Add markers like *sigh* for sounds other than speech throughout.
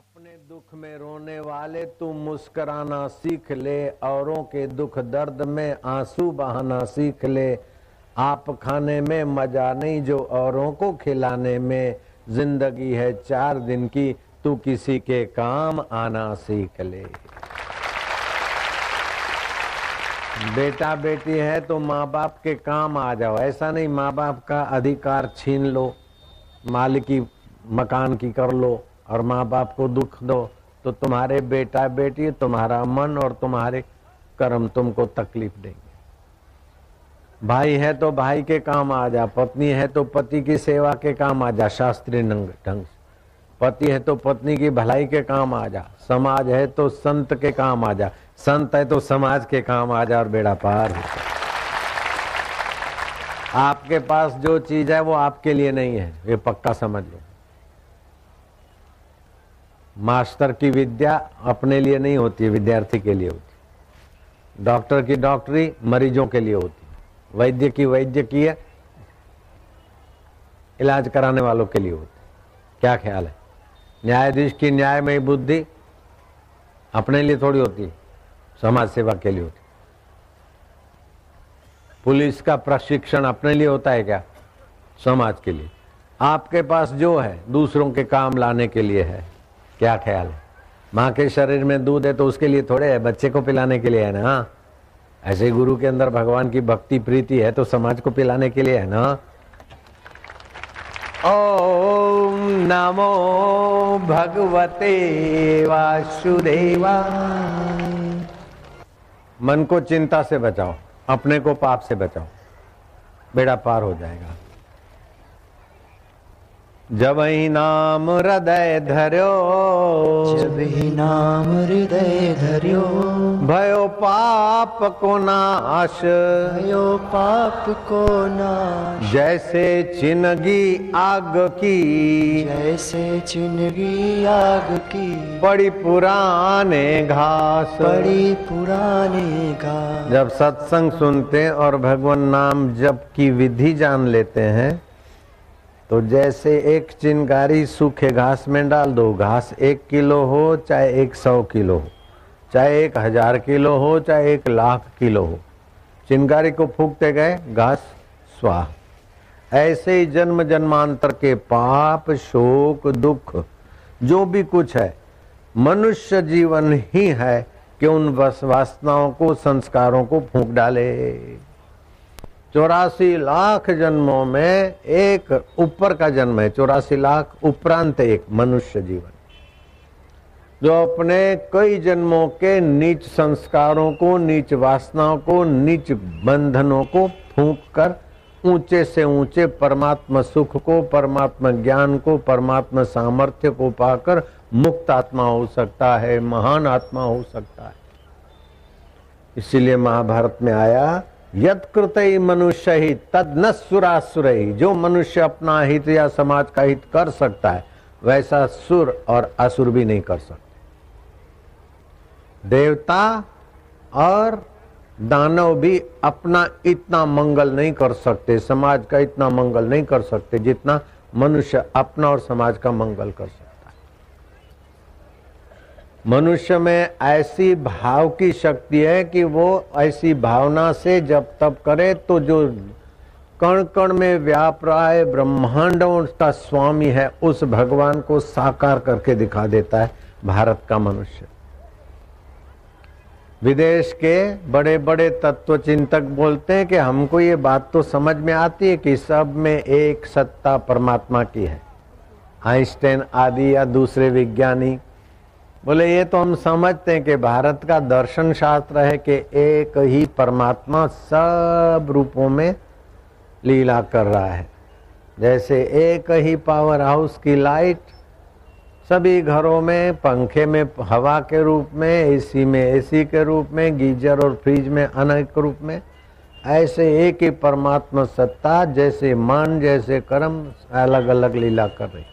अपने दुख में रोने वाले, तू मुस्कराना सीख ले, औरों के दुख दर्द में आँसू बहाना सीख ले। आप खाने में मज़ा नहीं, जो औरों को खिलाने में। ज़िंदगी है चार दिन की, तू किसी के काम आना सीख ले। बेटा बेटी है तो माँ बाप के काम आ जाओ। ऐसा नहीं माँ बाप का अधिकार छीन लो, मालिकी मकान की कर लो। और माँ बाप को दुख दो तो तुम्हारे बेटा बेटी, तुम्हारा मन और तुम्हारे कर्म तुमको तकलीफ़ देंगे। भाई है तो भाई के काम आ जा, पत्नी है तो पति की सेवा के काम आ जा, शास्त्रीय ढंग से। पति है तो पत्नी की भलाई के काम आ जा, समाज है तो संत के काम आ जा, संत है तो समाज के काम आ जा और बेड़ा पार हो आपके पास जो चीज़ है वो आपके लिए नहीं है, ये पक्का समझ लो। मास्टर की विद्या अपने लिए नहीं होती है, विद्यार्थी के लिए होती डॉक्टर की डॉक्टरी मरीजों के लिए होती वैद्य की वैद्य की इलाज कराने वालों के लिए होती क्या ख्याल है? न्यायाधीश की न्यायमयी बुद्धि अपने लिए थोड़ी होती समाज सेवा के लिए होती पुलिस का प्रशिक्षण अपने लिए होता है क्या? समाज के लिए। आपके पास जो है, दूसरों के काम लाने के लिए है। क्या ख्याल है? माँ के शरीर में दूध है तो उसके लिए थोड़े है, बच्चे को पिलाने के लिए है ना? ऐसे गुरु के अंदर भगवान की भक्ति प्रीति है तो समाज को पिलाने के लिए है ना? ओम नमो भगवते वासुदेवा। मन को चिंता से बचाओ, अपने को पाप से बचाओ। बेड़ा पार हो जाएगा। जब ही नाम हृदय धर्यो जब ही नाम हृदय धर्यो भयो पाप को नाश। भयो पाप को नाश। जैसे चिनगी आग की जैसे चिनगी आग की बड़ी पुराने घास। बड़ी पुराने घास। जब सत्संग सुनते और भगवान नाम जप की विधि जान लेते हैं तो जैसे एक चिनगारी सूखे घास में डाल दो, घास एक किलो हो, चाहे एक सौ किलो हो, चाहे एक हज़ार किलो हो, चाहे एक लाख किलो हो। चिनगारी को फूकते गए, घास स्वाह। ऐसे ही जन्म जन्मांतर के पाप, शोक, दुख, जो भी कुछ है, मनुष्य जीवन ही है कि उन वासनाओं को, संस्कारों को फूक डाले। चौरासी लाख जन्मों में एक ऊपर का जन्म है, चौरासी लाख उपरांत एक मनुष्य जीवन। जो अपने कई जन्मों के नीच संस्कारों को, नीच वासनाओं को, नीच बंधनों को फूंक कर, ऊँचे से ऊँचे परमात्मा सुख को, परमात्मा ज्ञान को, परमात्मा सामर्थ्य को पाकर मुक्त आत्मा हो सकता है, महान आत्मा हो सकता है। इसीलिए महाभारत में आया यत्कृत मनुष्य ही, तद न सुरासुर ही। जो मनुष्य अपना हित या समाज का हित कर सकता है, वैसा सुर और असुर भी नहीं कर सकते। देवता और दानव भी अपना इतना मंगल नहीं कर सकते, समाज का इतना मंगल नहीं कर सकते, जितना मनुष्य अपना और समाज का मंगल कर सकता। मनुष्य में ऐसी भाव की शक्ति है कि वो ऐसी भावना से जब तब करे तो जो कण कण में व्याप रहा है ब्रह्मांडों का स्वामी है, उस भगवान को साकार करके दिखा देता है भारत का मनुष्य। विदेश के बड़े बड़े तत्व चिंतक बोलते हैं कि हमको ये बात तो समझ में आती है कि सब में एक सत्ता परमात्मा की है। आइंस्टाइन आदि या दूसरे विज्ञानी बोले, ये तो हम समझते हैं कि भारत का दर्शन शास्त्र है कि एक ही परमात्मा सब रूपों में लीला कर रहा है। जैसे एक ही पावर हाउस की लाइट सभी घरों में, पंखे में, हवा के रूप में एसी में एसी के रूप में, गीजर और फ्रिज में, अनेक रूप में, ऐसे एक ही परमात्मा सत्ता जैसे मन, जैसे कर्म अलग अलग लीला कर रही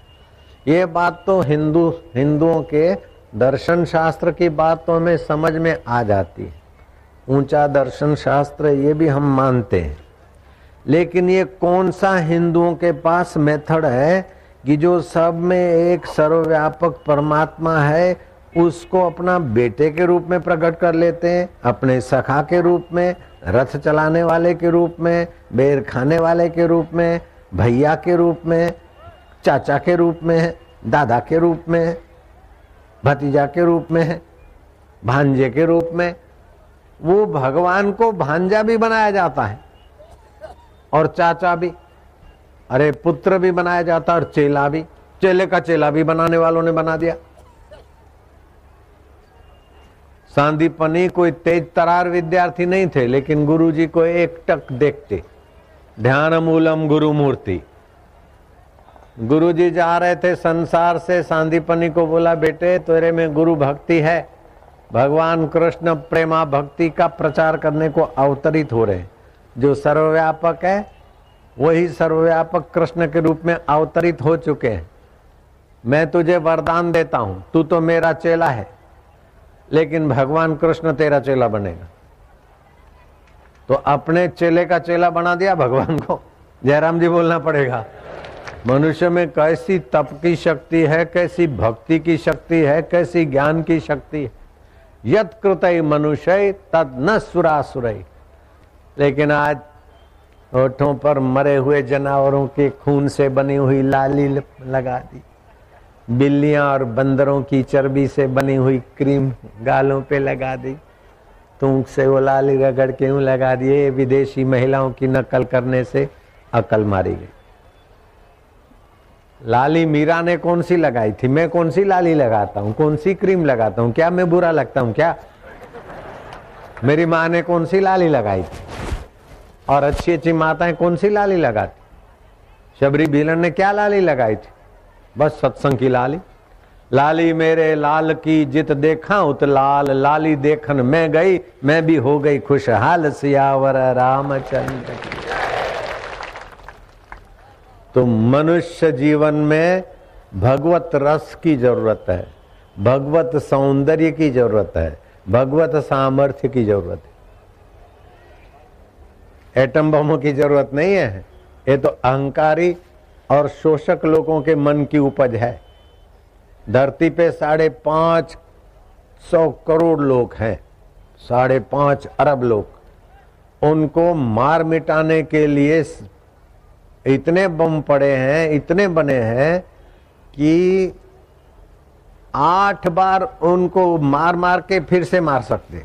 ये बात तो हिंदू, हिंदुओं के दर्शन शास्त्र की बात तो हमें समझ में आ जाती है। ऊँचा दर्शन शास्त्र ये भी हम मानते हैं। लेकिन ये कौन सा हिंदुओं के पास मेथड है कि जो सब में एक सर्वव्यापक परमात्मा है, उसको अपना बेटे के रूप में प्रकट कर लेते हैं, अपने सखा के रूप में, रथ चलाने वाले के रूप में, बेर खाने वाले के रूप में, भैया के रूप में, चाचा के रूप में, दादा के रूप में भतीजा के रूप में है, भांजे के रूप में, वो भगवान को भांजा भी बनाया जाता है, और चाचा भी, अरे पुत्र भी बनाया जाता है, और चेला भी, चेले का चेला भी बनाने वालों ने बना दिया। सांदीपनी कोई तेज तरार विद्यार्थी नहीं थे, लेकिन गुरुजी को एक टक देखते ध्यान मूलम गुरु मूर्ति गुरुजी जा रहे थे संसार से, सांदीपनी को बोला, बेटे, तेरे में गुरु भक्ति है। भगवान कृष्ण प्रेमा भक्ति का प्रचार करने को अवतरित हो रहे जो सर्वव्यापक है, वही सर्वव्यापक कृष्ण के रूप में अवतरित हो चुके हैं। मैं तुझे वरदान देता हूँ। तू तो मेरा चेला है, लेकिन भगवान कृष्ण तेरा चेला बनेगा। तो अपने चेले का चेला बना दिया भगवान को। जयराम जी बोलना पड़ेगा। मनुष्य में कैसी तप की शक्ति है, कैसी भक्ति की शक्ति है, कैसी ज्ञान की शक्ति है? यत कृत मनुष्य, तद न सुरासुर। लेकिन आज होठों पर मरे हुए जानवरों के खून से बनी हुई लाली लगा दी। बिल्लियाँ और बंदरों की चर्बी से बनी हुई क्रीम गालों पे लगा दी। तूक से वो लाली रगड़ के यूँ लगा दिए विदेशी महिलाओं की नकल करने से अकल मारी गई। लाली मीरा ने कौन सी लगाई थी? मैं कौन सी लाली लगाता हूँ? कौन सी क्रीम लगाता हूँ? क्या मैं बुरा लगता हूँ? क्या? मेरी माँ ने कौन सी लाली लगाई थी? और अच्छी अच्छी माताएँ कौन सी लाली लगाती? शबरी भीलन ने क्या लाली लगाई थी? बस सत्संग की लाली। लाली, मेरे लाल की जित देखा उत लाल। लाली देखन मैं गई, मैं भी हो गई खुशहाल, सियावर रामचंद्र तो मनुष्य जीवन में भगवत रस की ज़रूरत है, भगवत सौंदर्य की ज़रूरत है, भगवत सामर्थ्य की ज़रूरत है। एटम बमों की ज़रूरत नहीं है, ये तो अहंकारी और शोषक लोगों के मन की उपज है। धरती पे साढ़े पाँच सौ करोड़ लोग हैं, साढ़े पाँच अरब लोग। उनको मार मिटाने के लिए इतने बम पड़े हैं, इतने बने हैं कि आठ बार उनको मार मार के फिर से मार सकते।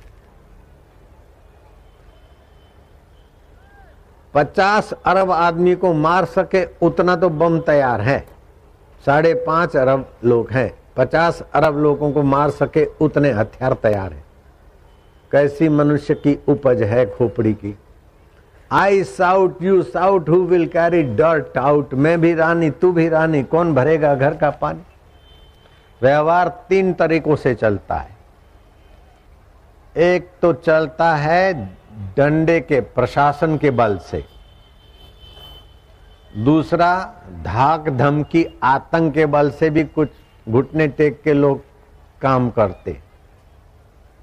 पचास अरब आदमी को मार सके उतना तो बम तैयार है। साढ़े पाँच अरब लोग हैं। पचास अरब लोगों को मार सके उतने हथियार तैयार है। कैसी मनुष्य की उपज है खोपड़ी की? I sought you sought who will carry dirt out मैं भी रानी, तू भी रानी, कौन भरेगा घर का पानी? व्यवहार तीन तरीकों से चलता है। एक तो चलता है डंडे के, प्रशासन के बल से। दूसरा, धाक धमकी, आतंक के बल से भी कुछ घुटने टेक के लोग काम करते।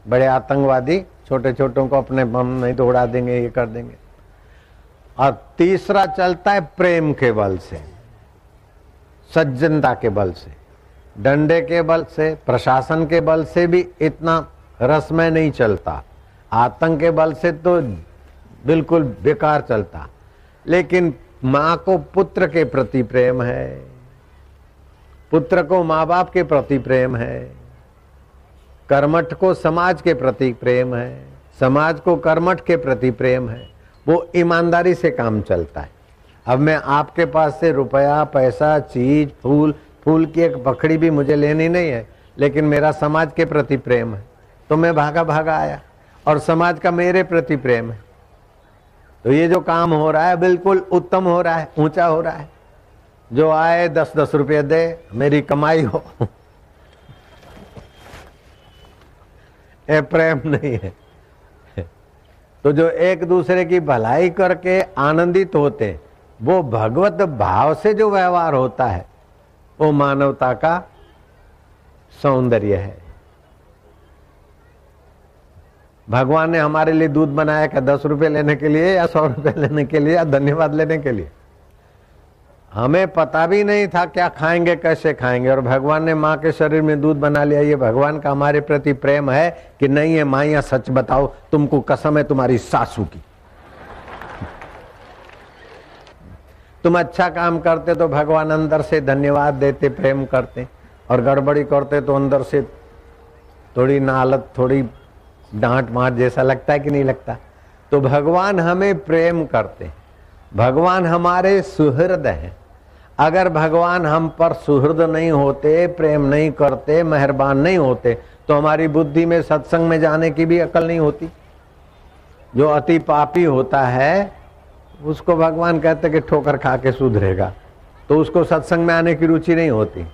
बड़े आतंकवादी छोटे छोटों को अपने बम नहीं तो उड़ा देंगे, ये कर देंगे। और तीसरा चलता है प्रेम के बल से, सज्जनता के बल से, डंडे के बल से, प्रशासन के बल से भी इतना रसमय नहीं चलता। आतंक के बल से तो बिल्कुल बेकार चलता। लेकिन माँ को पुत्र के प्रति प्रेम है, पुत्र को माँ बाप के प्रति प्रेम है, कर्मठ को समाज के प्रति प्रेम है, समाज को कर्मठ के प्रति प्रेम है। वो ईमानदारी से काम चलता है। अब मैं आपके पास से रुपया, पैसा, चीज़, फूल फूल की एक पखड़ी भी मुझे लेनी नहीं है, लेकिन मेरा समाज के प्रति प्रेम है। तो मैं भागा भागा आया, और समाज का मेरे प्रति प्रेम है। तो ये जो काम हो रहा है, बिल्कुल उत्तम हो रहा है, ऊँचा हो रहा है। जो आए दस दस रुपये दे, मेरी कमाई हो। *laughs* ये प्रेम नहीं है। तो जो एक दूसरे की भलाई करके आनंदित होते, वो भगवत भाव से जो व्यवहार होता है, वो मानवता का सौंदर्य है। भगवान ने हमारे लिए दूध बनाया क्या, दस रुपए लेने के लिए या सौ रुपए लेने के लिए या धन्यवाद लेने के लिए? हमें पता भी नहीं था क्या खाएँगे, कैसे खाएँगे। और भगवान ने माँ के शरीर में दूध बना लिया। ये भगवान का हमारे प्रति प्रेम है कि नहीं है माइया, सच बताओ, तुमको कसम है तुम्हारी सासू की। तुम अच्छा काम करते तो भगवान अंदर से धन्यवाद देते, प्रेम करते। और गड़बड़ी करते तो अंदर से थोड़ी नालत, थोड़ी डांट माट जैसा लगता है कि नहीं लगता। तो भगवान हमें प्रेम करते। भगवान हमारे सुहृद हैं। अगर भगवान हम पर सुहृद नहीं होते, प्रेम नहीं करते, मेहरबान नहीं होते तो हमारी बुद्धि में सत्संग में जाने की भी अकल नहीं होती। जो अति पापी होता है, उसको भगवान कहते कि ठोकर खा के सुधरेगा। तो उसको सत्संग में आने की रुचि नहीं होती।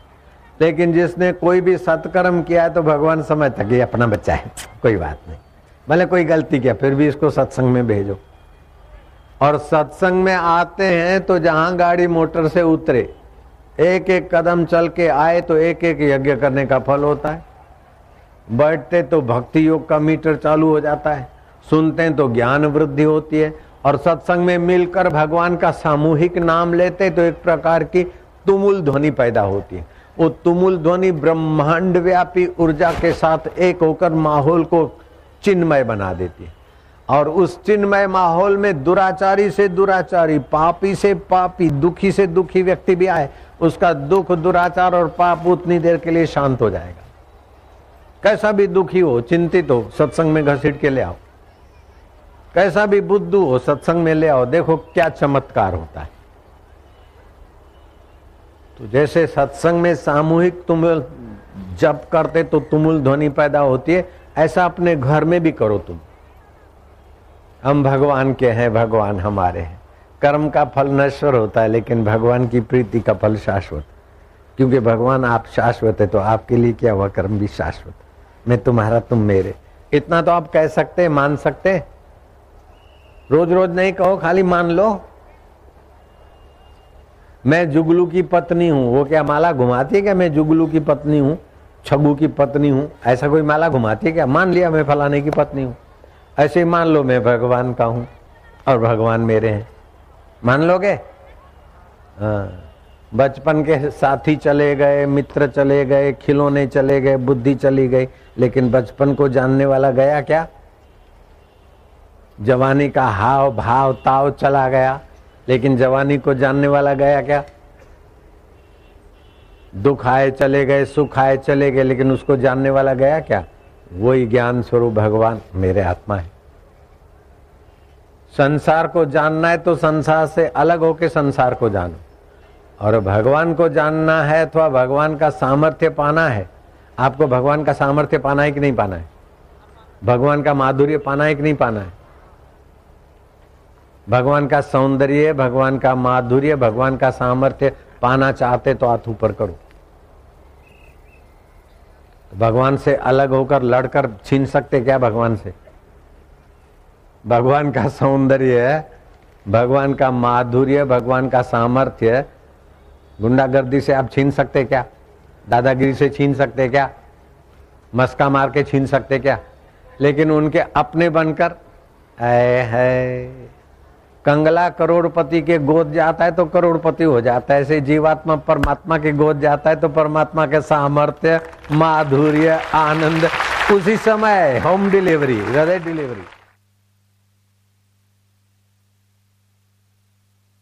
लेकिन जिसने कोई भी सत्कर्म किया है तो भगवान समझता कि अपना बच्चा है। कोई बात नहीं। भले कोई गलती किया, फिर भी इसको सत्संग में भेजो। और सत्संग में आते हैं तो जहाँ गाड़ी मोटर से उतरे एक एक कदम चल के आए तो एक एक यज्ञ करने का फल होता है। बैठते तो भक्ति योग का मीटर चालू हो जाता है। सुनते हैं तो ज्ञान वृद्धि होती है। और सत्संग में मिलकर भगवान का सामूहिक नाम लेते तो एक प्रकार की तुमुल ध्वनि पैदा होती है। वो तुमुल ध्वनि ब्रह्मांड व्यापी ऊर्जा के साथ एक होकर माहौल को चिन्मय बना देती है। और उस चिन्मय माहौल में दुराचारी से दुराचारी, पापी से पापी, दुखी से दुखी व्यक्ति भी आए, उसका दुख, दुराचार और पाप उतनी देर के लिए शांत हो जाएगा। कैसा भी दुखी हो, चिंतित हो, सत्संग में घसीट के ले आओ। कैसा भी बुद्धू हो, सत्संग में ले आओ, देखो क्या चमत्कार होता है। तो जैसे सत्संग में सामूहिक तुम जप करते तो तुमुल ध्वनि पैदा होती है, ऐसा अपने घर में भी करो तुम। हम भगवान के हैं, भगवान हमारे हैं। कर्म का फल नश्वर होता है, लेकिन भगवान की प्रीति का फल शाश्वत। क्योंकि भगवान आप शाश्वत है तो आपके लिए क्या हुआ कर्म भी शाश्वत। मैं तुम्हारा, तुम मेरे। इतना तो आप कह सकते मान सकते रोज रोज नहीं कहो, खाली मान लो। मैं जुगलू की पत्नी हूँ, वो क्या माला घुमाती है क्या? मैं जुगलू की पत्नी हूँ, छगू की पत्नी हूँ, ऐसा कोई माला घुमाती है क्या? मान लिया मैं फलाने की पत्नी हूँ। ऐसे मान लो मैं भगवान का हूँ और भगवान मेरे हैं। मान लोगे? हाँ। बचपन के साथी चले गए, मित्र चले गए, खिलौने चले गए, बुद्धि चली गई, लेकिन बचपन को जानने वाला गया क्या? जवानी का हाव भाव ताव चला गया, लेकिन जवानी को जानने वाला गया क्या? दुख आए चले गए, सुख आए चले गए, लेकिन उसको जानने वाला गया क्या? वही ज्ञान स्वरूप भगवान मेरे आत्मा है। संसार को जानना है तो संसार से अलग होके संसार को जानो। और भगवान को जानना है अथवा भगवान का सामर्थ्य पाना है। आपको भगवान का सामर्थ्य पाना है कि नहीं पाना है? भगवान का माधुर्य पाना है कि नहीं पाना है? भगवान का सौंदर्य, भगवान का माधुर्य, भगवान का सामर्थ्य पाना चाहते तो हाथ ऊपर करो। भगवान से अलग होकर लड़कर छीन सकते क्या भगवान से? भगवान का सौंदर्य है, भगवान का माधुर्य, भगवान का सामर्थ्य गुंडागर्दी से आप छीन सकते क्या? दादागिरी से छीन सकते क्या? मस्का मार के छीन सकते क्या? लेकिन उनके अपने बनकर है कंगला करोड़पति के गोद जाता है तो करोड़पति हो जाता है। ऐसे जीवात्मा परमात्मा के गोद जाता है तो परमात्मा के सामर्थ्य, माधुर्य, आनंद, उसी समय होम डिलीवरी हृदय डिलीवरी